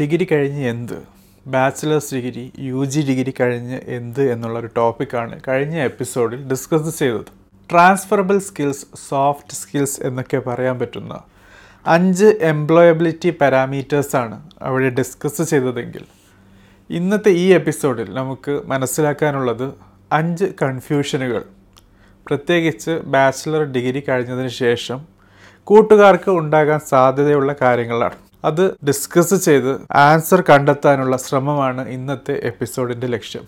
Degree കഴിഞ്ഞ് എന്ത്? Bachelors degree U G degree കഴിഞ്ഞ് എന്ത് എന്നുള്ളൊരു ടോപ്പിക്കാണ് കഴിഞ്ഞ എപ്പിസോഡിൽ ഡിസ്കസ് ചെയ്തത്. ട്രാൻസ്ഫറബിൾ സ്കിൽസ് സോഫ്റ്റ് സ്കിൽസ് എന്നൊക്കെ പറയാൻ പറ്റുന്ന അഞ്ച് എംപ്ലോയബിലിറ്റി പാരാമീറ്റേഴ്സാണ് അവിടെ ഡിസ്കസ് ചെയ്തതെങ്കിൽ. ഇന്നത്തെ ഈ എപ്പിസോഡിൽ നമുക്ക് മനസ്സിലാക്കാനുള്ളത് അഞ്ച് കൺഫ്യൂഷനുകൾ. പ്രത്യേകിച്ച് ബാച്ചിലർ ഡിഗ്രി കഴിഞ്ഞതിന് ശേഷം കൂട്ടുകാർക്ക് ഉണ്ടാകാൻ സാധ്യതയുള്ള കാര്യങ്ങളാണ്. അത് ഡിസ്കസ് ചെയ്ത് ആൻസർ കണ്ടെത്താനുള്ള ശ്രമമാണ് ഇന്നത്തെ എപ്പിസോഡിന്റെ ലക്ഷ്യം.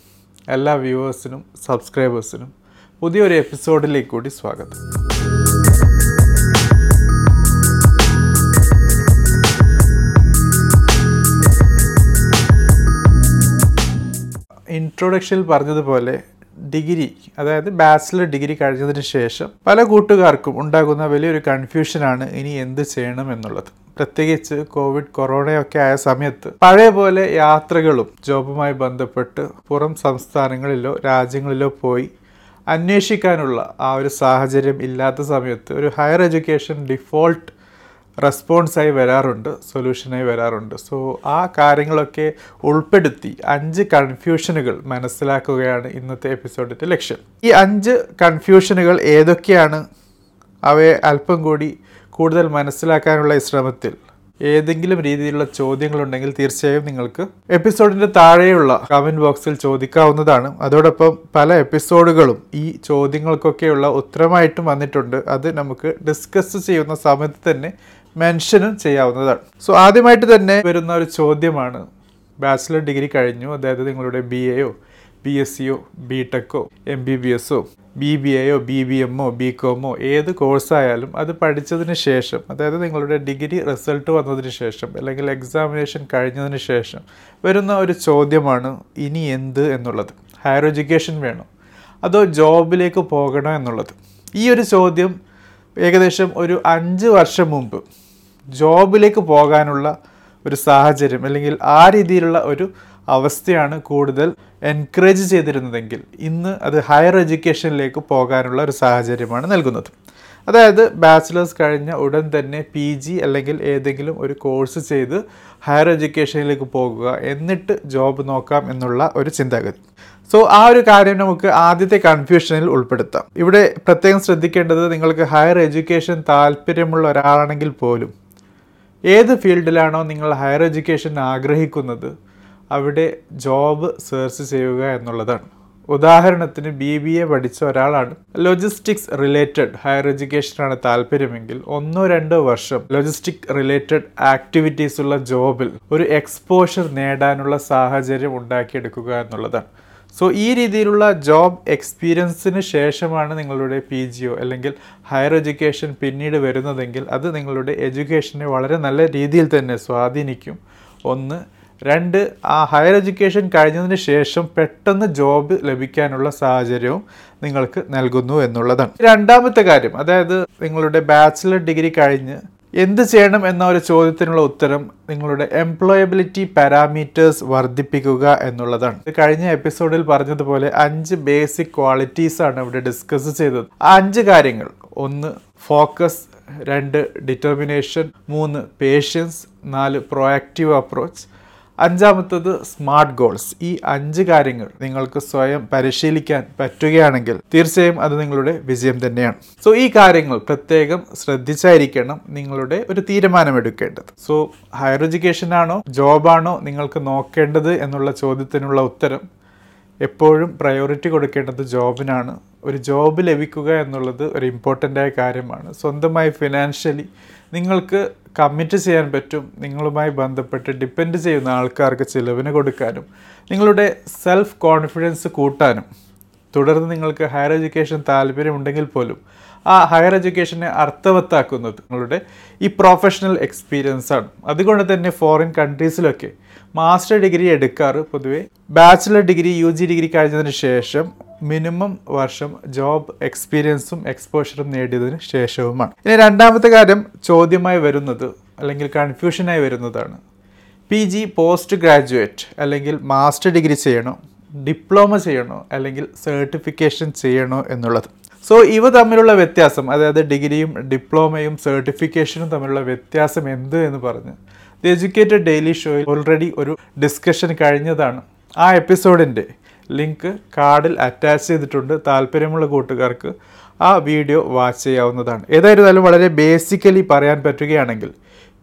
എല്ലാ വ്യൂവേഴ്സിനും സബ്സ്ക്രൈബേഴ്സിനും പുതിയൊരു എപ്പിസോഡിലേക്ക് കൂടി സ്വാഗതം. ഇൻട്രൊഡക്ഷനിൽ പറഞ്ഞതുപോലെ ഡിഗ്രി അതായത് ബാച്ചിലർ ഡിഗ്രി കഴിഞ്ഞതിന് ശേഷം പല കൂട്ടുകാർക്കും ഉണ്ടാകുന്ന വലിയൊരു കൺഫ്യൂഷനാണ് ഇനി എന്ത് ചെയ്യണം എന്നുള്ളത്. പ്രത്യേകിച്ച് കോവിഡ് കൊറോണയൊക്കെ ആയ സമയത്ത് പഴയ പോലെ യാത്രകളും ജോബുമായി ബന്ധപ്പെട്ട് പുറം സംസ്ഥാനങ്ങളിലോ രാജ്യങ്ങളിലോ പോയി അന്വേഷിക്കാനുള്ള ആ ഒരു സാഹചര്യം ഇല്ലാത്ത സമയത്ത് ഒരു ഹയർ എഡ്യൂക്കേഷൻ ഡിഫോൾട്ട് റെസ്പോൺസായി വരാറുണ്ട് സൊല്യൂഷനായി വരാറുണ്ട്. സോ ആ കാര്യങ്ങളൊക്കെ ഉൾപ്പെടുത്തി അഞ്ച് കൺഫ്യൂഷനുകൾ മനസ്സിലാക്കുകയാണ് ഇന്നത്തെ എപ്പിസോഡിന്റെ ലക്ഷ്യം. ഈ അഞ്ച് കൺഫ്യൂഷനുകൾ ഏതൊക്കെയാണ്? അവയെ അല്പം കൂടി കൂടുതൽ മനസ്സിലാക്കാനുള്ള ഈ ശ്രമത്തിൽ ഏതെങ്കിലും രീതിയിലുള്ള ചോദ്യങ്ങളുണ്ടെങ്കിൽ തീർച്ചയായും നിങ്ങൾക്ക് എപ്പിസോഡിന്റെ താഴെയുള്ള കമന്റ് ബോക്സിൽ ചോദിക്കാവുന്നതാണ്. അതോടൊപ്പം പല എപ്പിസോഡുകളും ഈ ചോദ്യങ്ങൾക്കൊക്കെയുള്ള ഉത്തരമായിട്ടും വന്നിട്ടുണ്ട്. അത് നമുക്ക് ഡിസ്കസ് ചെയ്യുന്ന സമയത്ത് തന്നെ മെൻഷനും ചെയ്യാവുന്നതാണ്. സോ ആദ്യമായിട്ട് തന്നെ വരുന്ന ഒരു ചോദ്യമാണ്. ബാച്ചിലർ ഡിഗ്രി കഴിഞ്ഞു. അതായത് നിങ്ങളുടെ ബി എയോ ബി എസ് സിയോ ബി ടെക്കോ എം ബി ബി എസോ ബി ബി എയോ ബി ബി എമ്മോ ബി കോമോ ഏത് കോഴ്സായാലും അത് പഠിച്ചതിന് ശേഷം അതായത് നിങ്ങളുടെ ഡിഗ്രി റിസൾട്ട് വന്നതിന് ശേഷം അല്ലെങ്കിൽ എക്സാമിനേഷൻ കഴിഞ്ഞതിന് ശേഷം വരുന്ന ഒരു ചോദ്യമാണ് ഇനി എന്ത് എന്നുള്ളത്. ഹയർ എഡ്യൂക്കേഷൻ വേണോ? അതോ ജോബിലേക്ക് പോകണോ എന്നുള്ളത്? ഈ ഒരു ചോദ്യം ഏകദേശം ഒരു അഞ്ച് വർഷം മുമ്പ് ജോബിലേക്ക് പോകാനുള്ള ഒരു സാഹചര്യം അല്ലെങ്കിൽ ആ രീതിയിലുള്ള ഒരു അവസ്ഥയാണ് കൂടുതൽ എൻകറേജ് ചെയ്തിരുന്നതെങ്കിൽ ഇന്ന് അത് ഹയർ എഡ്യൂക്കേഷനിലേക്ക് പോകാനുള്ള ഒരു സാഹചര്യമാണ് നൽകുന്നത്. അതായത് ബാച്ചിലേഴ്സ് കഴിഞ്ഞ ഉടൻ തന്നെ പി ജി അല്ലെങ്കിൽ ഏതെങ്കിലും ഒരു കോഴ്സ് ചെയ്ത് ഹയർ എഡ്യൂക്കേഷനിലേക്ക് പോകുക എന്നിട്ട് ജോബ് നോക്കാം എന്നുള്ള ഒരു ചിന്താഗതി. സോ ആ ഒരു കാര്യം നമുക്ക് ആദ്യത്തെ കൺഫ്യൂഷനിൽ ഉൾപ്പെടുത്താം. ഇവിടെ പ്രത്യേകം ശ്രദ്ധിക്കേണ്ടത് നിങ്ങൾക്ക് ഹയർ എഡ്യൂക്കേഷൻ താല്പര്യമുള്ള ഒരാളാണെങ്കിൽ പോലും ഏത് ഫീൽഡിലാണോ നിങ്ങൾ ഹയർ എഡ്യൂക്കേഷൻ ആഗ്രഹിക്കുന്നത് അവിടെ ജോബ് സെർച്ച് ചെയ്യുക എന്നുള്ളതാണ്. ഉദാഹരണത്തിന് ബി ബി എ പഠിച്ച ഒരാളാണ്. ലോജിസ്റ്റിക്സ് റിലേറ്റഡ് ഹയർ എഡ്യൂക്കേഷനാണ് താല്പര്യമെങ്കിൽ ഒന്നോ രണ്ടോ വർഷം ലോജിസ്റ്റിക് റിലേറ്റഡ് ആക്ടിവിറ്റീസ് ഉള്ള ജോബിൽ ഒരു എക്സ്പോഷർ നേടാനുള്ള സാഹചര്യം ഉണ്ടാക്കിയെടുക്കുക എന്നുള്ളതാണ്. സോ ഈ രീതിയിലുള്ള ജോബ് എക്സ്പീരിയൻസിന് ശേഷമാണ് നിങ്ങളുടെ പി ജിയോ അല്ലെങ്കിൽ ഹയർ എഡ്യൂക്കേഷൻ പിന്നീട് വരുന്നതെങ്കിൽ അത് നിങ്ങളുടെ എഡ്യൂക്കേഷനെ വളരെ നല്ല രീതിയിൽ തന്നെ സ്വാധീനിക്കും. ഒന്ന് രണ്ട് ആ ഹയർ എഡ്യൂക്കേഷൻ കഴിഞ്ഞതിന് ശേഷം പെട്ടെന്ന് ജോബ് ലഭിക്കാനുള്ള സാഹചര്യവും നിങ്ങൾക്ക് നൽകുന്നു എന്നുള്ളതാണ്. രണ്ടാമത്തെ കാര്യം അതായത് നിങ്ങളുടെ ബാച്ചിലർ ഡിഗ്രി കഴിഞ്ഞ് എന്ത് ചെയ്യണം എന്ന ഒരു ചോദ്യത്തിനുള്ള ഉത്തരം നിങ്ങളുടെ എംപ്ലോയബിലിറ്റി പാരാമീറ്റേഴ്സ് വർദ്ധിപ്പിക്കുക എന്നുള്ളതാണ്. കഴിഞ്ഞ എപ്പിസോഡിൽ പറഞ്ഞതുപോലെ അഞ്ച് ബേസിക് ക്വാളിറ്റീസ് ആണ് ഇവിടെ ഡിസ്കസ് ചെയ്തത്. ആ അഞ്ച് കാര്യങ്ങൾ ഒന്ന് ഫോക്കസ് രണ്ട് ഡിറ്റർമിനേഷൻ മൂന്ന് പേഷ്യൻസ് നാല് പ്രോയാക്റ്റീവ് അപ്രോച്ച് അഞ്ചാമത്തത് സ്മാർട്ട് ഗോൾസ്. ഈ അഞ്ച് കാര്യങ്ങൾ നിങ്ങൾക്ക് സ്വയം പരിശീലിക്കാൻ പറ്റുകയാണെങ്കിൽ തീർച്ചയായും അത് നിങ്ങളുടെ വിജയം തന്നെയാണ്. സോ ഈ കാര്യങ്ങൾ പ്രത്യേകം ശ്രദ്ധിച്ചായിരിക്കണം നിങ്ങളുടെ ഒരു തീരുമാനമെടുക്കേണ്ടത്. സോ ഹയർ എഡ്യൂക്കേഷൻ ആണോ ജോബാണോ നിങ്ങൾക്ക് നോക്കേണ്ടത് എന്നുള്ള ചോദ്യത്തിനുള്ള ഉത്തരം എപ്പോഴും പ്രയോറിറ്റി കൊടുക്കേണ്ടത് ജോബിനാണ് ഒരു ജോബ് ലഭിക്കുക എന്നുള്ളത് ഒരു ഇമ്പോർട്ടന്റ് ആയ കാര്യമാണ്. സ്വന്തമായി ഫിനാൻഷ്യലി നിങ്ങൾക്ക് കമ്മിറ്റ് ചെയ്യാൻ പറ്റും. നിങ്ങളുമായി ബന്ധപ്പെട്ട് ഡിപ്പെൻഡ് ചെയ്യുന്ന ആൾക്കാർക്ക് ചിലവിന് കൊടുക്കാനും നിങ്ങളുടെ സെൽഫ് കോൺഫിഡൻസ് കൂട്ടാനും. തുടർന്ന് നിങ്ങൾക്ക് ഹയർ എഡ്യൂക്കേഷൻ താല്പര്യമുണ്ടെങ്കിൽ പോലും ആ ഹയർ എഡ്യൂക്കേഷനെ അർത്ഥവത്താക്കുന്നത് നിങ്ങളുടെ ഈ പ്രൊഫഷണൽ എക്സ്പീരിയൻസ് ആണ്. അതുകൊണ്ട് തന്നെ ഫോറിൻ കൺട്രീസിലൊക്കെ മാസ്റ്റർ ഡിഗ്രി എടുക്കാറ്. പൊതുവേ bachelor degree U G degree കഴിഞ്ഞതിന് ശേഷം മിനിമം വർഷം ജോബ് എക്സ്പീരിയൻസും എക്സ്പോഷറും നേടിയതിന് ശേഷവുമാണ്. ഇനി രണ്ടാമത്തെ കാര്യം ചോദ്യമായി വരുന്നത് അല്ലെങ്കിൽ കൺഫ്യൂഷനായി വരുന്നതാണ്. പി ജി പോസ്റ്റ് ഗ്രാജുവേറ്റ് അല്ലെങ്കിൽ മാസ്റ്റർ ഡിഗ്രി ചെയ്യണോ ഡിപ്ലോമ ചെയ്യണോ അല്ലെങ്കിൽ സർട്ടിഫിക്കേഷൻ ചെയ്യണോ എന്നുള്ളത്. സോ ഇവ തമ്മിലുള്ള വ്യത്യാസം അതായത് ഡിഗ്രിയും ഡിപ്ലോമയും സർട്ടിഫിക്കേഷനും തമ്മിലുള്ള വ്യത്യാസം എന്ത് എന്ന് പറഞ്ഞ് ദി എജ്യൂക്കേറ്റഡ് ഡെയിലി ഷോയിൽ ഓൾറെഡി ഒരു ഡിസ്കഷൻ കഴിഞ്ഞതാണ്. ആ എപ്പിസോഡിന്റെ ലിങ്ക് കാർഡിൽ അറ്റാച്ച് ചെയ്തിട്ടുണ്ട്. താല്പര്യമുള്ള കൂട്ടുകാർക്ക് ആ വീഡിയോ വാച്ച് ചെയ്യാവുന്നതാണ്. ഏതായിരുന്നാലും വളരെ ബേസിക്കലി പറയാൻ പറ്റുകയാണെങ്കിൽ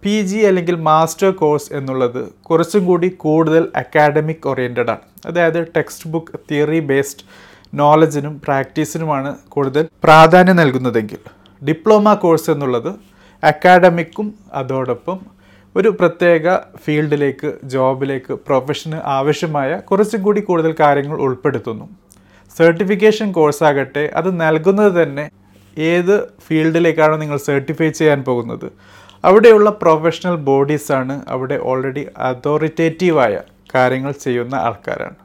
പി ജി അല്ലെങ്കിൽ മാസ്റ്റർ കോഴ്സ് എന്നുള്ളത് കുറച്ചും കൂടി കൂടുതൽ അക്കാഡമിക് ഓറിയന്റഡ് ആണ്. അതായത് ടെക്സ്റ്റ് ബുക്ക് തിയറി ബേസ്ഡ് നോളജിനും പ്രാക്ടീസിനുമാണ് കൂടുതൽ പ്രാധാന്യം നൽകുന്നതെങ്കിൽ. ഡിപ്ലോമ കോഴ്സ് എന്നുള്ളത് അക്കാഡമിക്കും അതോടൊപ്പം ഒരു പ്രത്യേക ഫീൽഡിലേക്ക് ജോബിലേക്ക് പ്രൊഫഷന് ആവശ്യമായ കുറച്ചും കൂടി കൂടുതൽ കാര്യങ്ങൾ ഉൾപ്പെടുത്തുന്നു. സർട്ടിഫിക്കേഷൻ കോഴ്സ് ആകട്ടെ അത് നൽകുന്നത് തന്നെ ഏത് ഫീൽഡിലേക്കാണ് നിങ്ങൾ സർട്ടിഫൈ ചെയ്യാൻ പോകുന്നത്. അവിടെയുള്ള പ്രൊഫഷണൽ ബോഡീസാണ് അവിടെ ഓൾറെഡി അതോറിറ്റേറ്റീവായ കാര്യങ്ങൾ ചെയ്യുന്ന ആൾക്കാരാണ്.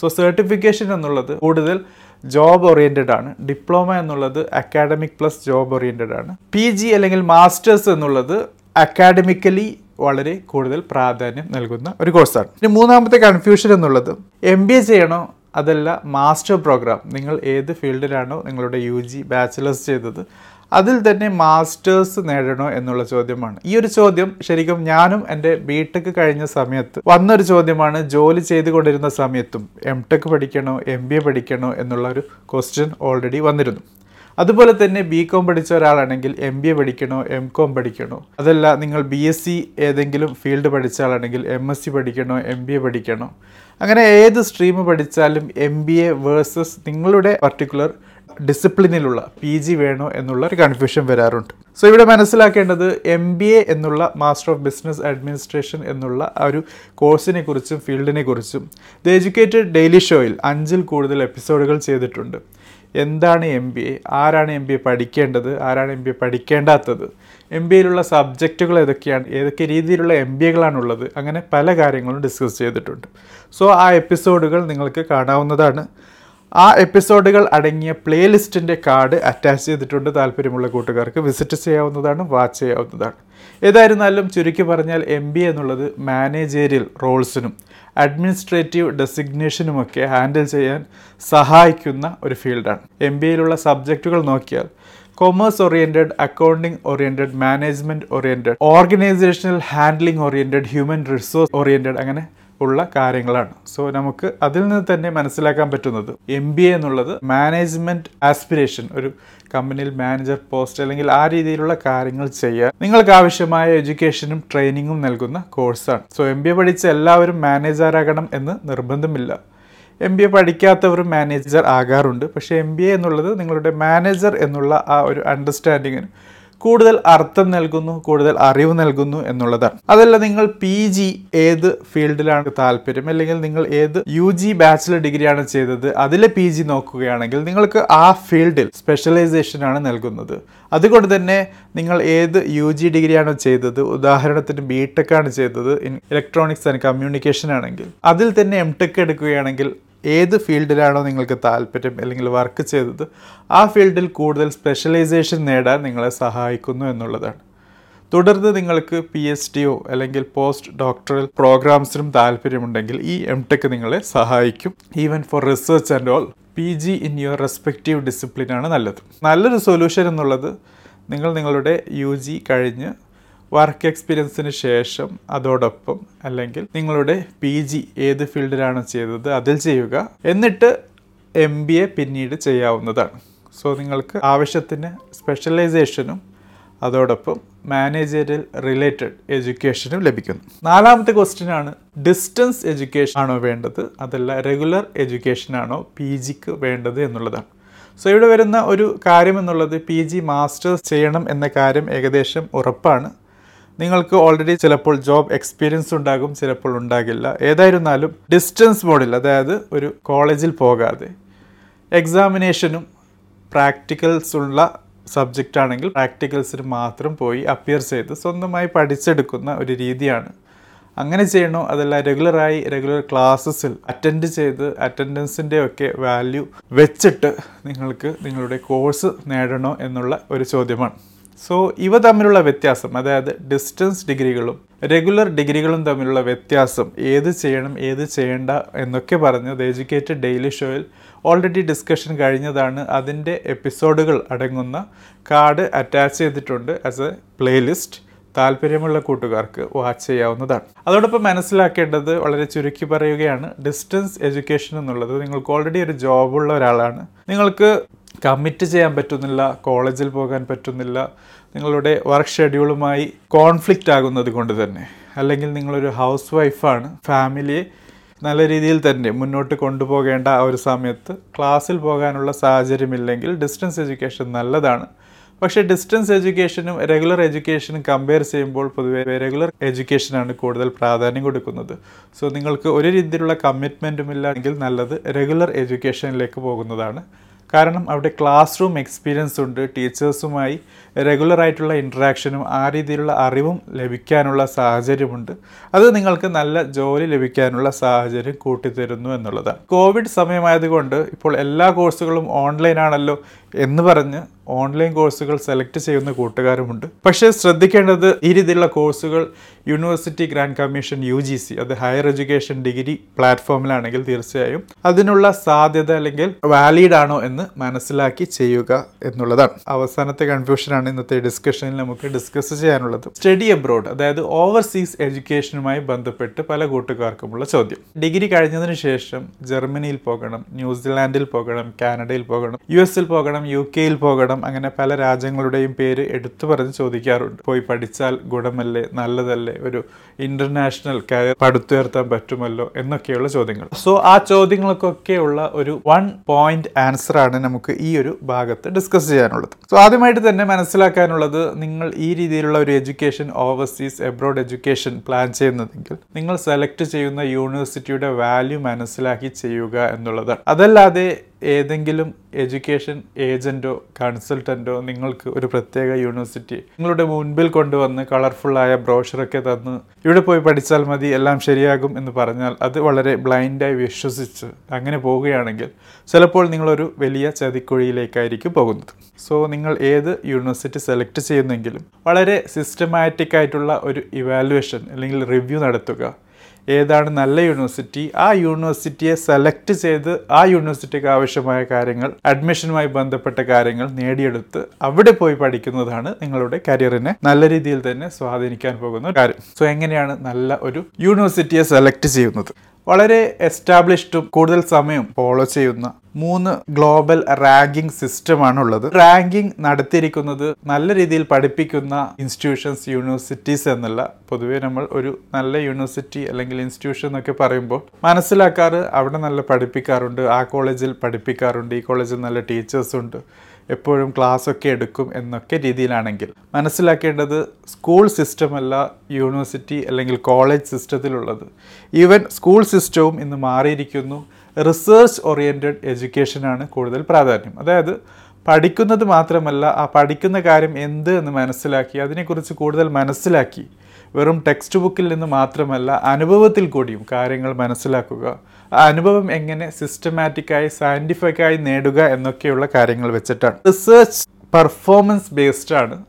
സോ സർട്ടിഫിക്കേഷൻ എന്നുള്ളത് കൂടുതൽ ജോബ് ഓറിയന്റഡ് ആണ്. ഡിപ്ലോമ എന്നുള്ളത് അക്കാഡമിക് പ്ലസ് ജോബ് ഓറിയന്റഡ് ആണ്. പി ജി അല്ലെങ്കിൽ മാസ്റ്റേഴ്സ് എന്നുള്ളത് അക്കാഡമിക്കലി വളരെ കൂടുതൽ പ്രാധാന്യം നൽകുന്ന ഒരു കോഴ്സാണ്. ഇനി മൂന്നാമത്തെ കൺഫ്യൂഷൻ എന്നുള്ളത്. എം ബി എ ചെയ്യണോ അതല്ല മാസ്റ്റർ പ്രോഗ്രാം നിങ്ങൾ ഏത് ഫീൽഡിലാണോ നിങ്ങളുടെ യു ജി ബാച്ചിലേഴ്സ് ചെയ്തത് അതിൽ തന്നെ മാസ്റ്റേഴ്സ് നേടണോ എന്നുള്ള ചോദ്യമാണ്. ഈ ഒരു ചോദ്യം ശരിക്കും ഞാനും എന്റെ ബി ടെക് കഴിഞ്ഞ സമയത്ത് വന്നൊരു ചോദ്യമാണ് ജോലി ചെയ്തുകൊണ്ടിരുന്ന സമയത്തും എം ടെക് പഠിക്കണോ എം ബി എ പഠിക്കണോ എന്നുള്ള ഒരു ക്വസ്റ്റ്യൻ ഓൾറെഡി വന്നിരുന്നു. അതുപോലെ തന്നെ ബി കോം പഠിച്ച ഒരാളാണെങ്കിൽ എം ബി എ പഠിക്കണോ എം കോം പഠിക്കണോ? അതല്ല നിങ്ങൾ ബി എസ് സി ഏതെങ്കിലും ഫീൽഡ് പഠിച്ച ആളാണെങ്കിൽ എം എസ് സി പഠിക്കണോ എം ബി എ പഠിക്കണോ? അങ്ങനെ ഏത് സ്ട്രീം പഠിച്ചാലും എം ബി എ വേഴ്സസ് നിങ്ങളുടെ പർട്ടിക്കുലർ ഡിസിപ്ലിനിലുള്ള പി ജി വേണോ എന്നുള്ള ഒരു കൺഫ്യൂഷൻ വരാറുണ്ട്. സോ ഇവിടെ മനസ്സിലാക്കേണ്ടത് എം ബി എ എന്നുള്ള മാസ്റ്റർ ഓഫ് ബിസിനസ് അഡ്മിനിസ്ട്രേഷൻ എന്നുള്ള ആ ഒരു കോഴ്സിനെ കുറിച്ചും ഫീൽഡിനെ കുറിച്ചും ദ എജ്യൂക്കേറ്റഡ് ഡെയിലി ഷോയിൽ അഞ്ചിൽ കൂടുതൽ എപ്പിസോഡുകൾ ചെയ്തിട്ടുണ്ട്. എന്താണ് എം ബി എ ആരാണ് എം ബി എ പഠിക്കേണ്ടത്? ആരാണ് എം ബി എ പഠിക്കേണ്ടാത്തത്? എം ബി എയിലുള്ള സബ്ജക്റ്റുകൾ ഏതൊക്കെയാണ്? ഏതൊക്കെ രീതിയിലുള്ള എം ബി എകളാണുള്ളത് അങ്ങനെ പല കാര്യങ്ങളും ഡിസ്കസ് ചെയ്തിട്ടുണ്ട്. സോ ആ എപ്പിസോഡുകൾ നിങ്ങൾക്ക് കാണാവുന്നതാണ്. ആ എപ്പിസോഡുകൾ അടങ്ങിയ പ്ലേലിസ്റ്റിന്റെ കാർഡ് അറ്റാച്ച് ചെയ്തിട്ടുണ്ട്. താല്പര്യമുള്ള കൂട്ടുകാർക്ക് വിസിറ്റ് ചെയ്യാവുന്നതാണ് വാച്ച് ചെയ്യാവുന്നതാണ്. ഏതായിരുന്നാലും ചുരുക്കി പറഞ്ഞാൽ എം ബി എന്നുള്ളത് മാനേജേരിയൽ റോൾസിനും അഡ്മിനിസ്ട്രേറ്റീവ് ഡെസിഗ്നേഷനുമൊക്കെ ഹാൻഡിൽ ചെയ്യാൻ സഹായിക്കുന്ന ഒരു ഫീൽഡാണ് എം ബി എയിലുള്ള സബ്ജക്റ്റുകൾ നോക്കിയാൽ commerce oriented accounting oriented management oriented organisational handling oriented human resource oriented അങ്ങനെ ഉള്ള കാര്യങ്ങളാണ്. സോ നമുക്ക് അതിൽ നിന്ന് തന്നെ മനസ്സിലാക്കാൻ പറ്റുന്നത് എം ബി എ എന്നുള്ളത് മാനേജ്മെന്റ് ആസ്പിരേഷൻ ഒരു കമ്പനിയിൽ മാനേജർ പോസ്റ്റ് അല്ലെങ്കിൽ ആ രീതിയിലുള്ള കാര്യങ്ങൾ ചെയ്യാൻ നിങ്ങൾക്ക് ആവശ്യമായ എഡ്യൂക്കേഷനും ട്രെയിനിങ്ങും നൽകുന്ന കോഴ്സാണ് സോ എം ബി എ പഠിച്ച എല്ലാവരും മാനേജറാകണം എന്ന് നിർബന്ധമില്ല. എം ബി എ പഠിക്കാത്തവരും മാനേജർ ആകാറുണ്ട്. പക്ഷേ എം ബി എ എന്നുള്ളത് നിങ്ങളുടെ മാനേജർ എന്നുള്ള ആ ഒരു അണ്ടർസ്റ്റാൻഡിങ്ങിന് കൂടുതൽ അർത്ഥം നൽകുന്നു കൂടുതൽ അറിവ് നൽകുന്നു എന്നുള്ളതാണ് അതല്ല നിങ്ങൾ പി ജി ഏത് ഫീൽഡിലാണ് താല്പര്യം? അല്ലെങ്കിൽ നിങ്ങൾ ഏത് യു ജി ബാച്ചിലർ ഡിഗ്രിയാണ് ചെയ്തത്? അതിലെ പി ജി നോക്കുകയാണെങ്കിൽ നിങ്ങൾക്ക് ആ ഫീൽഡിൽ സ്പെഷ്യലൈസേഷൻ ആണ് നൽകുന്നത്. അതുകൊണ്ട് തന്നെ നിങ്ങൾ ഏത് യു ജി ഡിഗ്രിയാണോ ചെയ്തത്? ഉദാഹരണത്തിന് ബി ടെക് ആണ് ചെയ്തത് ഇലക്ട്രോണിക്സ് ആൻഡ് കമ്മ്യൂണിക്കേഷൻ ആണെങ്കിൽ. അതിൽ തന്നെ എം ടെക് എടുക്കുകയാണെങ്കിൽ ഏത് ഫീൽഡിലാണോ നിങ്ങൾക്ക് താല്പര്യം അല്ലെങ്കിൽ വർക്ക് ചെയ്തത് ആ ഫീൽഡിൽ കൂടുതൽ സ്പെഷ്യലൈസേഷൻ നേടാൻ നിങ്ങളെ സഹായിക്കുന്നു എന്നുള്ളതാണ്. തുടർന്ന് നിങ്ങൾക്ക് പി എച്ച് ഡിയോ അല്ലെങ്കിൽ പോസ്റ്റ് ഡോക്ടറൽ പ്രോഗ്രാംസിനും താല്പര്യമുണ്ടെങ്കിൽ ഈ എം ടെക് നിങ്ങളെ സഹായിക്കും. Even for research and all P G in your respective ഡിസിപ്ലിനാണ് നല്ലത്. നല്ലൊരു സൊല്യൂഷൻ എന്നുള്ളത് നിങ്ങൾ നിങ്ങളുടെ യു ജി കഴിഞ്ഞ് വർക്ക് എക്സ്പീരിയൻസിന് ശേഷം അതോടൊപ്പം അല്ലെങ്കിൽ നിങ്ങളുടെ പി ജി ഏത് ഫീൽഡിലാണ് ചെയ്തത് അതിൽ ചെയ്യുക എന്നിട്ട് എം ബി എ പിന്നീട് ചെയ്യാവുന്നതാണ്. സോ നിങ്ങൾക്ക് ആവശ്യത്തിന് സ്പെഷ്യലൈസേഷനും അതോടൊപ്പം മാനേജറിയൽ റിലേറ്റഡ് എഡ്യൂക്കേഷനും ലഭിക്കുന്നു. നാലാമത്തെ ക്വസ്റ്റ്യൻ ആണ് ഡിസ്റ്റൻസ് എഡ്യൂക്കേഷൻ ആണോ വേണ്ടത്? അതല്ല റെഗുലർ എഡ്യൂക്കേഷൻ ആണോ പി ജിക്ക് വേണ്ടത് എന്നുള്ളതാണ്. സോ ഇവിടെ വരുന്ന ഒരു കാര്യം എന്നുള്ളത് പി ജി മാസ്റ്റേഴ്സ് ചെയ്യണം എന്ന കാര്യം ഏകദേശം ഉറപ്പാണ്. നിങ്ങൾക്ക് ഓൾറെഡി ചിലപ്പോൾ ജോബ് എക്സ്പീരിയൻസ് ഉണ്ടാകും ചിലപ്പോൾ ഉണ്ടാകില്ല. ഏതായിരുന്നാലും ഡിസ്റ്റൻസ് മോഡിൽ അതായത് ഒരു കോളേജിൽ പോകാതെ എക്സാമിനേഷനും പ്രാക്ടിക്കൽസ് ഉള്ള സബ്ജക്റ്റ് ആണെങ്കിൽ പ്രാക്ടിക്കൽസിന് മാത്രം പോയി അപ്പിയർ ചെയ്ത് സ്വന്തമായി പഠിച്ചെടുക്കുന്ന ഒരു രീതിയാണ്. അങ്ങനെ ചെയ്യണോ? അതല്ല റെഗുലറായി റെഗുലർ ക്ലാസ്സസിൽ അറ്റൻഡ് ചെയ്ത് അറ്റൻഡൻസിന്റെ ഒക്കെ വാല്യൂ വെച്ചിട്ട് നിങ്ങൾക്ക് നിങ്ങളുടെ കോഴ്സ് നേടണോ എന്നുള്ള ഒരു ചോദ്യമാണ്. സോ ഇവ തമ്മിലുള്ള വ്യത്യാസം അതായത് ഡിസ്റ്റൻസ് ഡിഗ്രികളും റെഗുലർ ഡിഗ്രികളും തമ്മിലുള്ള വ്യത്യാസം ഏത് ചെയ്യണം ഏത് ചെയ്യേണ്ട എന്നൊക്കെ പറഞ്ഞ് ദ എഡ്യൂക്കേറ്റഡ് ഡെയിലി ഷോയിൽ ഓൾറെഡി ഡിസ്കഷൻ കഴിഞ്ഞതാണ് അതിന്റെ എപ്പിസോഡുകൾ അടങ്ങുന്ന കാർഡ് അറ്റാച്ച് ചെയ്തിട്ടുണ്ട് ആസ് എ പ്ലേലിസ്റ്റ് താല്പര്യമുള്ള കൂട്ടുകാർക്ക് വാച്ച് ചെയ്യാവുന്നതാണ്. അതോടൊപ്പം മനസ്സിലാക്കേണ്ടത് വളരെ ചുരുക്കി പറയുകയാണ് ഡിസ്റ്റൻസ് എഡ്യൂക്കേഷൻ എന്നുള്ളത് നിങ്ങൾക്ക് ഓൾറെഡി ഒരു ജോബുള്ള ഒരാളാണ്. നിങ്ങൾക്ക് കമ്മിറ്റ് ചെയ്യാൻ പറ്റുന്നില്ല കോളേജിൽ പോകാൻ പറ്റുന്നില്ല നിങ്ങളുടെ വർക്ക് ഷെഡ്യൂളുമായി കോൺഫ്ലിക്റ്റ് ആകുന്നത് കൊണ്ട് തന്നെ. അല്ലെങ്കിൽ നിങ്ങളൊരു ഹൗസ് വൈഫാണ് ഫാമിലിയെ നല്ല രീതിയിൽ തന്നെ മുന്നോട്ട് കൊണ്ടുപോകേണ്ട ആ ഒരു സമയത്ത് ക്ലാസ്സിൽ പോകാനുള്ള സാഹചര്യമില്ലെങ്കിൽ ഡിസ്റ്റൻസ് എഡ്യൂക്കേഷൻ നല്ലതാണ്. പക്ഷേ ഡിസ്റ്റൻസ് എഡ്യൂക്കേഷനും റെഗുലർ എഡ്യൂക്കേഷനും കമ്പയർ ചെയ്യുമ്പോൾ പൊതുവേ റെഗുലർ എഡ്യൂക്കേഷനാണ് കൂടുതൽ പ്രാധാന്യം കൊടുക്കുന്നത്. സോ നിങ്ങൾക്ക് ഒരു രീതിയിലുള്ള കമ്മിറ്റ്മെന്റും ഇല്ല എങ്കിൽ നല്ലത് റെഗുലർ എഡ്യൂക്കേഷനിലേക്ക് പോകുന്നതാണ്. കാരണം അവിടെ ക്ലാസ് റൂം എക്സ്പീരിയൻസ് ഉണ്ട് ടീച്ചേഴ്സുമായി റെഗുലറായിട്ടുള്ള ഇൻട്രാക്ഷനും ആ രീതിയിലുള്ള അറിവും ലഭിക്കാനുള്ള സാഹചര്യമുണ്ട്. അത് നിങ്ങൾക്ക് നല്ല ജോലി ലഭിക്കാനുള്ള സാഹചര്യം കൂട്ടിത്തരുന്നു എന്നുള്ളതാണ്. കോവിഡ് സമയമായതുകൊണ്ട് ഇപ്പോൾ എല്ലാ കോഴ്സുകളും ഓൺലൈൻ ആണല്ലോ. എന്ന് പറഞ്ഞ് ഓൺലൈൻ കോഴ്സുകൾ സെലക്ട് ചെയ്യുന്ന കൂട്ടുകാരുമുണ്ട്. പക്ഷേ ശ്രദ്ധിക്കേണ്ടത് ഈ രീതിയിലുള്ള കോഴ്സുകൾ university grand commission U G C അത് ഹയർ എഡ്യൂക്കേഷൻ ഡിഗ്രി പ്ലാറ്റ്ഫോമിലാണെങ്കിൽ തീർച്ചയായും അതിനുള്ള സാധ്യത അല്ലെങ്കിൽ വാലിഡ് ആണോ എന്ന് മനസ്സിലാക്കി ചെയ്യുക എന്നുള്ളതാണ്. അവസാനത്തെ കൺഫ്യൂഷനാണ് ഇന്നത്തെ ഡിസ്കഷനിൽ നമുക്ക് ഡിസ്കസ് ചെയ്യാനുള്ളത്. സ്റ്റഡി അബ്രോഡ് അതായത് ഓവർസീസ് എഡ്യൂക്കേഷനുമായി ബന്ധപ്പെട്ട് പല കൂട്ടുകാർക്കുമുള്ള ചോദ്യം. ഡിഗ്രി കഴിഞ്ഞതിന് ശേഷം ജർമ്മനിയിൽ പോകണം ന്യൂസിലാൻഡിൽ പോകണം കാനഡയിൽ പോകണം യു എസിൽ പോകണം യു കെയിൽ പോകണം അങ്ങനെ പല രാജ്യങ്ങളുടെയും പേര് എടുത്തു പറഞ്ഞ് ചോദിക്കാറുണ്ട്. പോയി പഠിച്ചാൽ ഗുണമല്ലേ നല്ലതല്ലേ? ഒരു ഇന്റർനാഷണൽ കരിയർ പടുത്തുയർത്താൻ പറ്റുമല്ലോ? എന്നൊക്കെയുള്ള ചോദ്യങ്ങൾ. സോ ആ ചോദ്യങ്ങൾക്കൊക്കെയുള്ള ഒരു വൺ പോയിന്റ് ആൻസർ ആണ് നമുക്ക് ഈ ഒരു ഭാഗത്ത് ഡിസ്കസ് ചെയ്യാനുള്ളത്. സോ ആദ്യമായിട്ട് തന്നെ മനസ്സിലാക്കാനുള്ളത് നിങ്ങൾ ഈ രീതിയിലുള്ള ഒരു education overseas abroad education plan ചെയ്യുന്നതെങ്കിൽ നിങ്ങൾ സെലക്ട് ചെയ്യുന്ന യൂണിവേഴ്സിറ്റിയുടെ വാല്യൂ മനസ്സിലാക്കി ചെയ്യുക എന്നുള്ളതാണ്. അതല്ലാതെ ഏതെങ്കിലും എഡ്യൂക്കേഷൻ ഏജന്റോ കൺസൾട്ടന്റോ നിങ്ങൾക്ക് ഒരു പ്രത്യേക യൂണിവേഴ്സിറ്റി നിങ്ങളുടെ മുൻപിൽ കൊണ്ടുവന്ന് കളർഫുള്ളായ ബ്രോഷറൊക്കെ തന്ന് ഇവിടെ പോയി പഠിച്ചാൽ മതി എല്ലാം ശരിയാകും എന്ന് പറഞ്ഞാൽ അത് വളരെ ബ്ലൈൻഡായി വിശ്വസിച്ച് അങ്ങനെ പോവുകയാണെങ്കിൽ ചിലപ്പോൾ നിങ്ങളൊരു വലിയ ചതിക്കുഴിയിലേക്കായിരിക്കും പോകുന്നത്. സോ നിങ്ങൾ ഏത് യൂണിവേഴ്സിറ്റി സെലക്ട് ചെയ്യുന്നെങ്കിലും വളരെ സിസ്റ്റമാറ്റിക് ആയിട്ടുള്ള ഒരു ഇവാലുവേഷൻ അല്ലെങ്കിൽ റിവ്യൂ നടത്തുക. ഏതാണ് നല്ല യൂണിവേഴ്സിറ്റി ആ യൂണിവേഴ്സിറ്റിയെ സെലക്ട് ചെയ്ത് ആ യൂണിവേഴ്സിറ്റിക്ക് ആവശ്യമായ കാര്യങ്ങൾ അഡ്മിഷനുമായി ബന്ധപ്പെട്ട കാര്യങ്ങൾ നേടിയെടുത്ത് അവിടെ പോയി പഠിക്കുന്നതാണ് നിങ്ങളുടെ കരിയറിനെ നല്ല രീതിയിൽ തന്നെ സ്വാധീനിക്കാൻ പോകുന്ന കാര്യം. സോ എങ്ങനെയാണ് നല്ല ഒരു യൂണിവേഴ്സിറ്റിയെ സെലക്ട് ചെയ്യുന്നത്? വളരെ എസ്റ്റാബ്ലിഷ്ഡും കൂടുതൽ സമയം ഫോളോ ചെയ്യുന്ന മൂന്ന് ഗ്ലോബൽ റാങ്കിംഗ് സിസ്റ്റമാണ് ഉള്ളത് റാങ്കിംഗ് നടത്തിയിരിക്കുന്നത് നല്ല രീതിയിൽ പഠിപ്പിക്കുന്ന ഇൻസ്റ്റിറ്റ്യൂഷൻസ് യൂണിവേഴ്സിറ്റീസ് എന്നുള്ള പൊതുവെ നമ്മൾ ഒരു നല്ല യൂണിവേഴ്സിറ്റി അല്ലെങ്കിൽ ഇൻസ്റ്റിറ്റ്യൂഷൻ എന്നൊക്കെ പറയുമ്പോൾ മനസ്സിലാക്കാറ് അവിടെ നല്ല പഠിപ്പിക്കാറുണ്ട് ആ കോളേജിൽ പഠിപ്പിക്കാറുണ്ട് ഈ കോളേജിൽ നല്ല ടീച്ചേഴ്സ് ഉണ്ട്. എപ്പോഴും ക്ലാസ് ഒക്കെ എടുക്കും എന്നൊക്കെ രീതിയിലാണെങ്കിൽ. മനസ്സിലാക്കേണ്ടത് സ്കൂൾ സിസ്റ്റമല്ല യൂണിവേഴ്സിറ്റി അല്ലെങ്കിൽ കോളേജ് സിസ്റ്റത്തിലുള്ളത്. ഈവൻ സ്കൂൾ സിസ്റ്റവും ഇന്ന് മാറിയിരിക്കുന്നു. റിസർച്ച് ഓറിയന്റഡ് എഡ്യൂക്കേഷനാണ് കൂടുതൽ പ്രാധാന്യം. അതായത് പഠിക്കുന്നത് മാത്രമല്ല ആ പഠിക്കുന്ന കാര്യം എന്ത് എന്ന് മനസ്സിലാക്കി അതിനെക്കുറിച്ച് കൂടുതൽ മനസ്സിലാക്കി വെറും ടെക്സ്റ്റ് ബുക്കിൽ നിന്ന് മാത്രമല്ല അനുഭവത്തിൽ കൂടിയും കാര്യങ്ങൾ മനസ്സിലാക്കുക. ആ അനുഭവം എങ്ങനെ സിസ്റ്റമാറ്റിക്കായി സയന്റിഫിക്കായി നേടുക എന്നൊക്കെയുള്ള കാര്യങ്ങൾ വെച്ചിട്ടാണ്. റിസേർച്ച് പെർഫോമൻസ് ബേസ്ഡ് ആണ്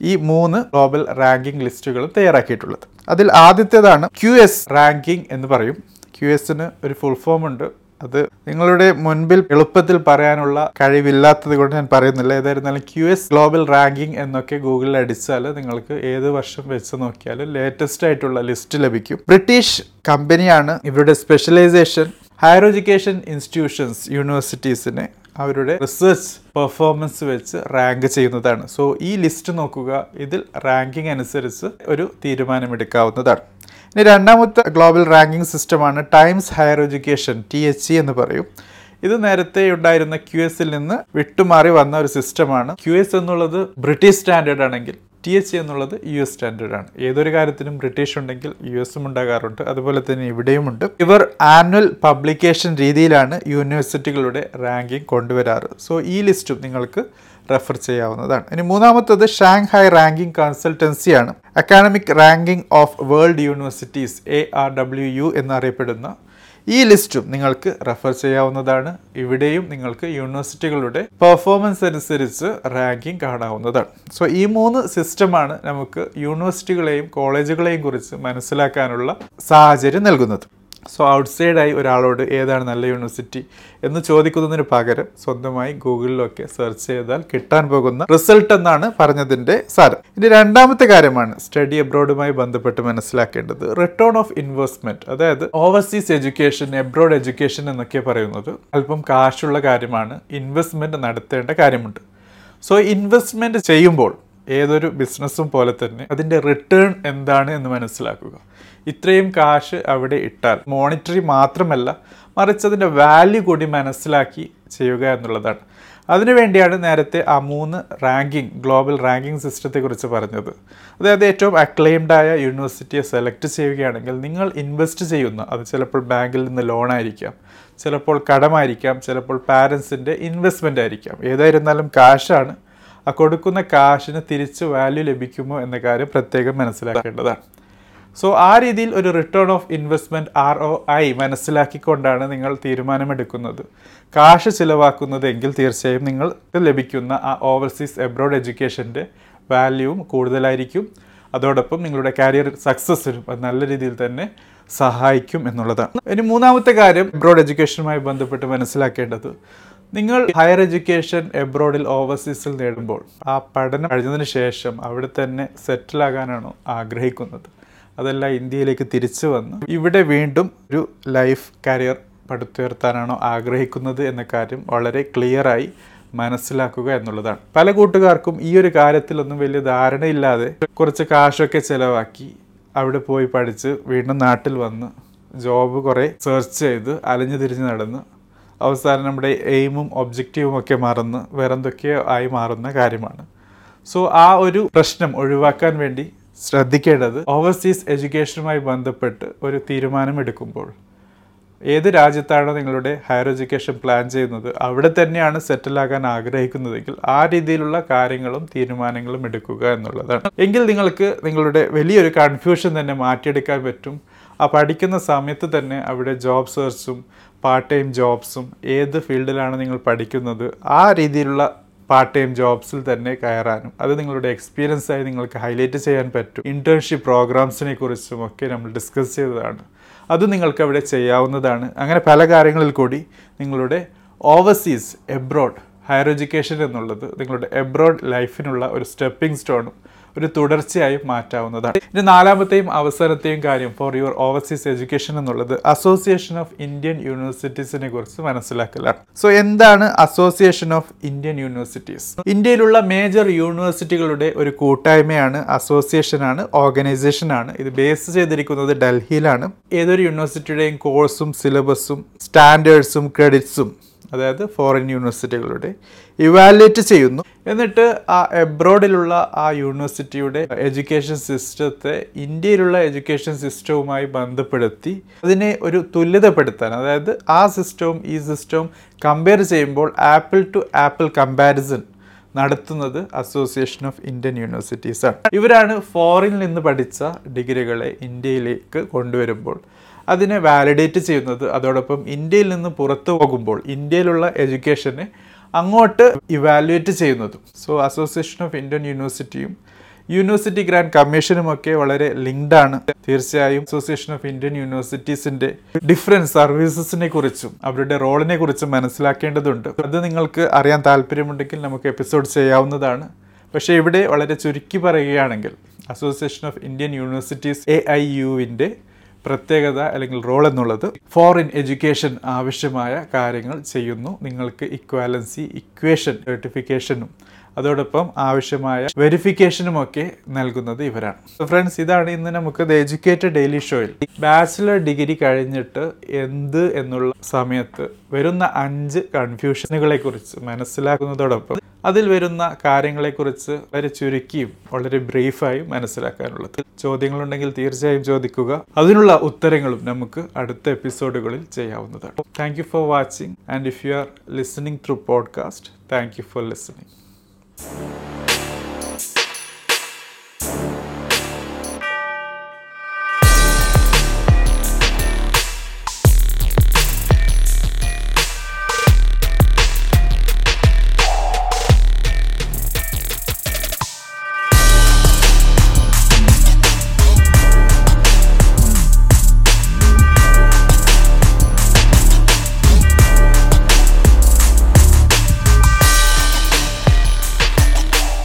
ഈ മൂന്ന് ഗ്ലോബൽ റാങ്കിംഗ് ലിസ്റ്റുകളും തയ്യാറാക്കിയിട്ടുള്ളത്. അതിൽ ആദ്യത്തേതാണ് ക്യു എസ് റാങ്കിംഗ് എന്ന് പറയും. ക്യു എസിന് ഒരു ഫുൾ ഫോം ഉണ്ട്. അത് നിങ്ങളുടെ മുൻപിൽ എളുപ്പത്തിൽ പറയാനുള്ള കഴിവില്ലാത്തത് കൊണ്ട് ഞാൻ പറയുന്നില്ല. ഏതായിരുന്നാലും ക്യു എസ് ഗ്ലോബൽ റാങ്കിങ് എന്നൊക്കെ ഗൂഗിളിൽ അടിച്ചാൽ നിങ്ങൾക്ക് ഏത് വർഷം വെച്ച് നോക്കിയാലും ലേറ്റസ്റ്റ് ആയിട്ടുള്ള ലിസ്റ്റ് ലഭിക്കും. ബ്രിട്ടീഷ് കമ്പനിയാണ് ഇവരുടെ സ്പെഷ്യലൈസേഷൻ ഹയർ എഡ്യൂക്കേഷൻ ഇൻസ്റ്റിറ്റ്യൂഷൻസ് യൂണിവേഴ്സിറ്റീസിനെ അവരുടെ റിസർച്ച് പെർഫോമൻസ് വെച്ച് റാങ്ക് ചെയ്യുന്നതാണ്. സോ ഈ ലിസ്റ്റ് നോക്കുക. ഇതിൽ റാങ്കിങ് അനുസരിച്ച് ഒരു തീരുമാനമെടുക്കാവുന്നതാണ്. ഇനി രണ്ടാമത്തെ ഗ്ലോബൽ റാങ്കിംഗ് സിസ്റ്റമാണ് Times higher education T H C എന്ന് പറയും. ഇത് നേരത്തെ ഉണ്ടായിരുന്ന ക്യു എസിൽ നിന്ന് വിട്ടുമാറി വന്ന ഒരു സിസ്റ്റമാണ് ക്യു എസ് എന്നുള്ളത് ബ്രിട്ടീഷ് സ്റ്റാൻഡേർഡ് ആണെങ്കിൽ ടി എച്ച് എന്നുള്ളത് യു എസ് സ്റ്റാൻഡേർഡാണ്. ഏതൊരു കാര്യത്തിനും ബ്രിട്ടീഷ് ഉണ്ടെങ്കിൽ യു എസും ഉണ്ടാകാറുണ്ട്. അതുപോലെ തന്നെ ഇവിടെയുമുണ്ട് ഇവർ ആനുവൽ പബ്ലിക്കേഷൻ രീതിയിലാണ് യൂണിവേഴ്സിറ്റികളുടെ റാങ്കിങ് കൊണ്ടുവരാറ്. സോ ഈ ലിസ്റ്റും നിങ്ങൾക്ക് റെഫർ ചെയ്യാവുന്നതാണ്. ഇനി മൂന്നാമത്തത് Shanghai ranking കൺസൾട്ടൻസിയാണ്. Academic ranking of world universities A R W U എന്നറിയപ്പെടുന്ന ഈ ലിസ്റ്റും നിങ്ങൾക്ക് റെഫർ ചെയ്യാവുന്നതാണ്. ഇവിടെയും നിങ്ങൾക്ക് യൂണിവേഴ്സിറ്റികളുടെ പെർഫോമൻസ് അനുസരിച്ച് റാങ്കിങ് കാണാവുന്നതാണ്. സോ ഈ മൂന്ന് സിസ്റ്റമാണ് നമുക്ക് യൂണിവേഴ്സിറ്റികളെയും കോളേജുകളെയും കുറിച്ച് മനസ്സിലാക്കാനുള്ള സാഹചര്യം നൽകുന്നത്. സോ ഔട്ട്സൈഡായി ഒരാളോട് ഏതാണ് നല്ല യൂണിവേഴ്സിറ്റി എന്ന് ചോദിക്കുന്നതിന് പകരം സ്വന്തമായി ഗൂഗിളിലൊക്കെ സെർച്ച് ചെയ്താൽ കിട്ടാൻ പോകുന്ന റിസൾട്ട് എന്നാണ് പറഞ്ഞതിന്റെ സാരം. ഇനി രണ്ടാമത്തെ കാര്യമാണ് സ്റ്റഡി അബ്രോഡുമായി ബന്ധപ്പെട്ട് മനസ്സിലാക്കേണ്ടത്. റിട്ടേൺ ഓഫ് ഇൻവെസ്റ്റ്മെന്റ് അതായത് ഓവർസീസ് എഡ്യൂക്കേഷൻ എബ്രോഡ് എഡ്യൂക്കേഷൻ എന്നൊക്കെ പറയുന്നത് അല്പം കാശുള്ള കാര്യമാണ്. ഇൻവെസ്റ്റ്മെന്റ് നടത്തേണ്ട കാര്യമുണ്ട്. സോ ഇൻവെസ്റ്റ്മെന്റ് ചെയ്യുമ്പോൾ ഏതൊരു ബിസിനസ്സും പോലെ തന്നെ അതിന്റെ റിട്ടേൺ എന്താണ് എന്ന് മനസ്സിലാക്കുക. ഇത്രയും കാശ് അവിടെ ഇട്ടാൽ മോണിറ്ററി മാത്രമല്ല മറിച്ച് അതിന്റെ വാല്യൂ കൂടി മനസ്സിലാക്കി ചെയ്യുക എന്നുള്ളതാണ്. അതിനുവേണ്ടിയാണ് നേരത്തെ ആ മൂന്ന് റാങ്കിങ് ഗ്ലോബൽ റാങ്കിങ് സിസ്റ്റത്തെക്കുറിച്ച് പറഞ്ഞത്. അതായത് ഏറ്റവും അക്ലെയിംഡായ യൂണിവേഴ്സിറ്റിയെ സെലക്ട് ചെയ്യുകയാണെങ്കിൽ നിങ്ങൾ ഇൻവെസ്റ്റ് ചെയ്യുന്ന അത് ചിലപ്പോൾ ബാങ്കിൽ നിന്ന് ലോണായിരിക്കാം ചിലപ്പോൾ കടമായിരിക്കാം ചിലപ്പോൾ പാരൻസിന്റെ ഇൻവെസ്റ്റ്മെന്റ് ആയിരിക്കാം. ഏതായിരുന്നാലും കാശാണ്. ആ കൊടുക്കുന്ന കാശിന് തിരിച്ച് വാല്യൂ ലഭിക്കുമോ എന്ന കാര്യം പ്രത്യേകം മനസ്സിലാക്കേണ്ടതാണ്. സോ ആ രീതിയിൽ ഒരു return of investment R O I മനസ്സിലാക്കിക്കൊണ്ടാണ് നിങ്ങൾ തീരുമാനമെടുക്കുന്നത്. കാശ് ചിലവാക്കുന്നതെങ്കിൽ തീർച്ചയായും നിങ്ങൾക്ക് ലഭിക്കുന്ന ആ ഓവർസീസ് എബ്രോഡ് എഡ്യൂക്കേഷന്റെ വാല്യൂവും കൂടുതലായിരിക്കും. അതോടൊപ്പം നിങ്ങളുടെ കരിയർ സക്സസ്സിനും അത് നല്ല രീതിയിൽ തന്നെ സഹായിക്കും എന്നുള്ളതാണ്. ഇനി മൂന്നാമത്തെ കാര്യം എബ്രോഡ് എഡ്യൂക്കേഷനുമായി ബന്ധപ്പെട്ട് മനസ്സിലാക്കേണ്ടത്. നിങ്ങൾ ഹയർ എഡ്യൂക്കേഷൻ എബ്രോഡിൽ ഓവർസീസിൽ നേടുമ്പോൾ ആ പഠനം കഴിഞ്ഞതിന് ശേഷം അവിടെ തന്നെ സെറ്റിൽ ആകാനാണോ ആഗ്രഹിക്കുന്നത്? അതല്ല ഇന്ത്യയിലേക്ക് തിരിച്ചു വന്ന്. ഇവിടെ വീണ്ടും ഒരു ലൈഫ് കരിയർ പടുത്തുയർത്താനാണോ ആഗ്രഹിക്കുന്നത് എന്ന കാര്യം വളരെ ക്ലിയറായി മനസ്സിലാക്കുക എന്നുള്ളതാണ്. പല കൂട്ടുകാർക്കും ഈ ഒരു കാര്യത്തിലൊന്നും വലിയ ധാരണയില്ലാതെ കുറച്ച് കാശൊക്കെ ചിലവാക്കി അവിടെ പോയി പഠിച്ച് വീണ്ടും നാട്ടിൽ വന്ന് ജോബ് കുറേ സെർച്ച് ചെയ്ത് അലഞ്ഞു തിരിഞ്ഞ് നടന്ന് അവസാനം നമ്മുടെ എയിമും ഒബ്ജക്റ്റീവും ഒക്കെ മറന്ന് വേറെന്തൊക്കെയോ ആയി മാറുന്ന കാര്യമാണ്. സോ ആ ഒരു പ്രശ്നം ഒഴിവാക്കാൻ വേണ്ടി ശ്രദ്ധിക്കേണ്ടത് ഓവർസീസ് എഡ്യൂക്കേഷനുമായി ബന്ധപ്പെട്ട് ഒരു തീരുമാനം എടുക്കുമ്പോൾ ഏത് രാജ്യത്താണോ നിങ്ങളുടെ ഹയർ എഡ്യൂക്കേഷൻ പ്ലാൻ ചെയ്യുന്നത് അവിടെ തന്നെയാണ് സെറ്റിൽ ആകാൻ ആഗ്രഹിക്കുന്നതെങ്കിൽ ആ രീതിയിലുള്ള കാര്യങ്ങളും തീരുമാനങ്ങളും എടുക്കുക എന്നുള്ളതാണ്. എങ്കിൽ നിങ്ങൾക്ക് നിങ്ങളുടെ വലിയൊരു കൺഫ്യൂഷൻ തന്നെ മാറ്റിയെടുക്കാൻ പറ്റും. ആ പഠിക്കുന്ന സമയത്ത് തന്നെ അവിടെ ജോബ് സെർച്ചും പാർട്ട് ടൈം ജോബ്സും ഏത് ഫീൽഡിലാണ് നിങ്ങൾ പഠിക്കുന്നത് ആ രീതിയിലുള്ള പാർട്ട് ടൈം ജോബ്സിൽ തന്നെ കയറാനും അത് നിങ്ങളുടെ എക്സ്പീരിയൻസ് ആയി നിങ്ങൾക്ക് ഹൈലൈറ്റ് ചെയ്യാൻ പറ്റും. ഇന്റേൺഷിപ്പ് പ്രോഗ്രാംസിനെ കുറിച്ചും ഒക്കെ നമ്മൾ ഡിസ്കസ് ചെയ്തതാണ്. അത് നിങ്ങൾക്ക് അവിടെ ചെയ്യാവുന്നതാണ്. അങ്ങനെ പല കാര്യങ്ങളിൽ കൂടി നിങ്ങളുടെ ഓവർസീസ് എബ്രോഡ് ഹയർ എഡ്യൂക്കേഷൻ എന്നുള്ളത് നിങ്ങളുടെ എബ്രോഡ് ലൈഫിനുള്ള ഒരു സ്റ്റെപ്പിംഗ് സ്റ്റോണും ഒരു തുടർച്ചയായി മാറ്റാവുന്നതാണ്. ഇനി നാലാമത്തെയും അവസരത്തെയും കാര്യം ഫോർ യുവർ ഓവർസീസ് എഡ്യൂക്കേഷൻ എന്നുള്ളത് അസോസിയേഷൻ ഓഫ് ഇന്ത്യൻ യൂണിവേഴ്സിറ്റീസിനെ കുറിച്ച് മനസ്സിലാക്കലാണ്. സോ എന്താണ് അസോസിയേഷൻ ഓഫ് ഇന്ത്യൻ യൂണിവേഴ്സിറ്റീസ് ഇന്ത്യയിലുള്ള മേജർ യൂണിവേഴ്സിറ്റികളുടെ ഒരു കൂട്ടായ്മയാണ് ആണ് ഓർഗനൈസേഷൻ ആണ്. ഇത് ബേസ് ചെയ്തിരിക്കുന്നത് ഡൽഹിയിലാണ്. ഏതൊരു യൂണിവേഴ്സിറ്റിയുടെയും കോഴ്സും സിലബസും സ്റ്റാൻഡേർഡ്സും ക്രെഡിറ്റ്സും അതായത് ഫോറിൻ യൂണിവേഴ്സിറ്റികളുടെ ഇവാലുവേറ്റ് ചെയ്യുന്നു. എന്നിട്ട് ആ എബ്രോഡിലുള്ള ആ യൂണിവേഴ്സിറ്റിയുടെ എഡ്യൂക്കേഷൻ സിസ്റ്റത്തെ ഇന്ത്യയിലുള്ള എഡ്യൂക്കേഷൻ സിസ്റ്റവുമായി ബന്ധപ്പെടുത്തി അതിനെ ഒരു തുല്യതപ്പെടുത്താൻ അതായത് ആ സിസ്റ്റവും ഈ സിസ്റ്റവും കമ്പയർ ചെയ്യുമ്പോൾ ആപ്പിൾ ടു ആപ്പിൾ കമ്പാരിസൺ നടത്തുന്നത് അസോസിയേഷൻ ഓഫ് ഇന്ത്യൻ യൂണിവേഴ്സിറ്റീസാണ് ഇവരാണ് ഫോറിനിൽ നിന്ന് പഠിച്ച ഡിഗ്രികളെ ഇന്ത്യയിലേക്ക് കൊണ്ടുവരുമ്പോൾ അതിനെ വാലിഡേറ്റ് ചെയ്യുന്നത്. അതോടൊപ്പം ഇന്ത്യയിൽ നിന്ന് പുറത്തു പോകുമ്പോൾ ഇന്ത്യയിലുള്ള എഡ്യൂക്കേഷനെ അങ്ങോട്ട് ഇവാലുവേറ്റ് ചെയ്യുന്നതും. സോ അസോസിയേഷൻ ഓഫ് ഇന്ത്യൻ യൂണിവേഴ്സിറ്റിയും യൂണിവേഴ്സിറ്റി ഗ്രാൻഡ് കമ്മീഷനും ഒക്കെ വളരെ ലിങ്ക്ഡ് ആണ്. തീർച്ചയായും അസോസിയേഷൻ ഓഫ് ഇന്ത്യൻ യൂണിവേഴ്സിറ്റീസിന്റെ ഡിഫറെന്റ് സർവീസസിനെ കുറിച്ചും അവരുടെ റോളിനെ കുറിച്ചും മനസ്സിലാക്കേണ്ടതുണ്ട്. അത് നിങ്ങൾക്ക് അറിയാൻ താല്പര്യമുണ്ടെങ്കിൽ നമുക്ക് എപ്പിസോഡ് ചെയ്യാവുന്നതാണ്. പക്ഷേ ഇവിടെ വളരെ ചുരുക്കി പറയുകയാണെങ്കിൽ association of Indian universities A I യുവിന്റെ പ്രത്യേകത അല്ലെങ്കിൽ റോൾ എന്നുള്ളത് ഫോറിൻ എഡ്യൂക്കേഷൻ ആവശ്യമായ കാര്യങ്ങൾ ചെയ്യുന്നു. നിങ്ങൾക്ക് ഇക്വാലൻസി ഇക്വേഷൻ സർട്ടിഫിക്കേഷനും അതോടൊപ്പം ആവശ്യമായ വെരിഫിക്കേഷനും ഒക്കെ നൽകുന്നത് ഇവരാണ്. ഫ്രണ്ട്സ് ഇതാണ് ഇന്ന് നമുക്ക് ദ എഡ്യൂക്കേറ്റഡ് ഡെയിലി ഷോയിൽ ബാച്ചിലർ ഡിഗ്രി കഴിഞ്ഞിട്ട് എന്ത് എന്നുള്ള സമയത്ത് വരുന്ന അഞ്ച് കൺഫ്യൂഷനുകളെ കുറിച്ച് മനസ്സിലാക്കുന്നതോടൊപ്പം അതിൽ വരുന്ന കാര്യങ്ങളെക്കുറിച്ച് വളരെ ചുരുക്കിയും വളരെ ബ്രീഫായും മനസ്സിലാക്കാനുള്ളത്. ചോദ്യങ്ങളുണ്ടെങ്കിൽ തീർച്ചയായും ചോദിക്കുക. അതിനുള്ള ഉത്തരങ്ങളും നമുക്ക് അടുത്ത എപ്പിസോഡുകളിൽ ചെയ്യാവുന്നതാണ്. Thank for watching and if you are listening through podcast thank for listening Thank you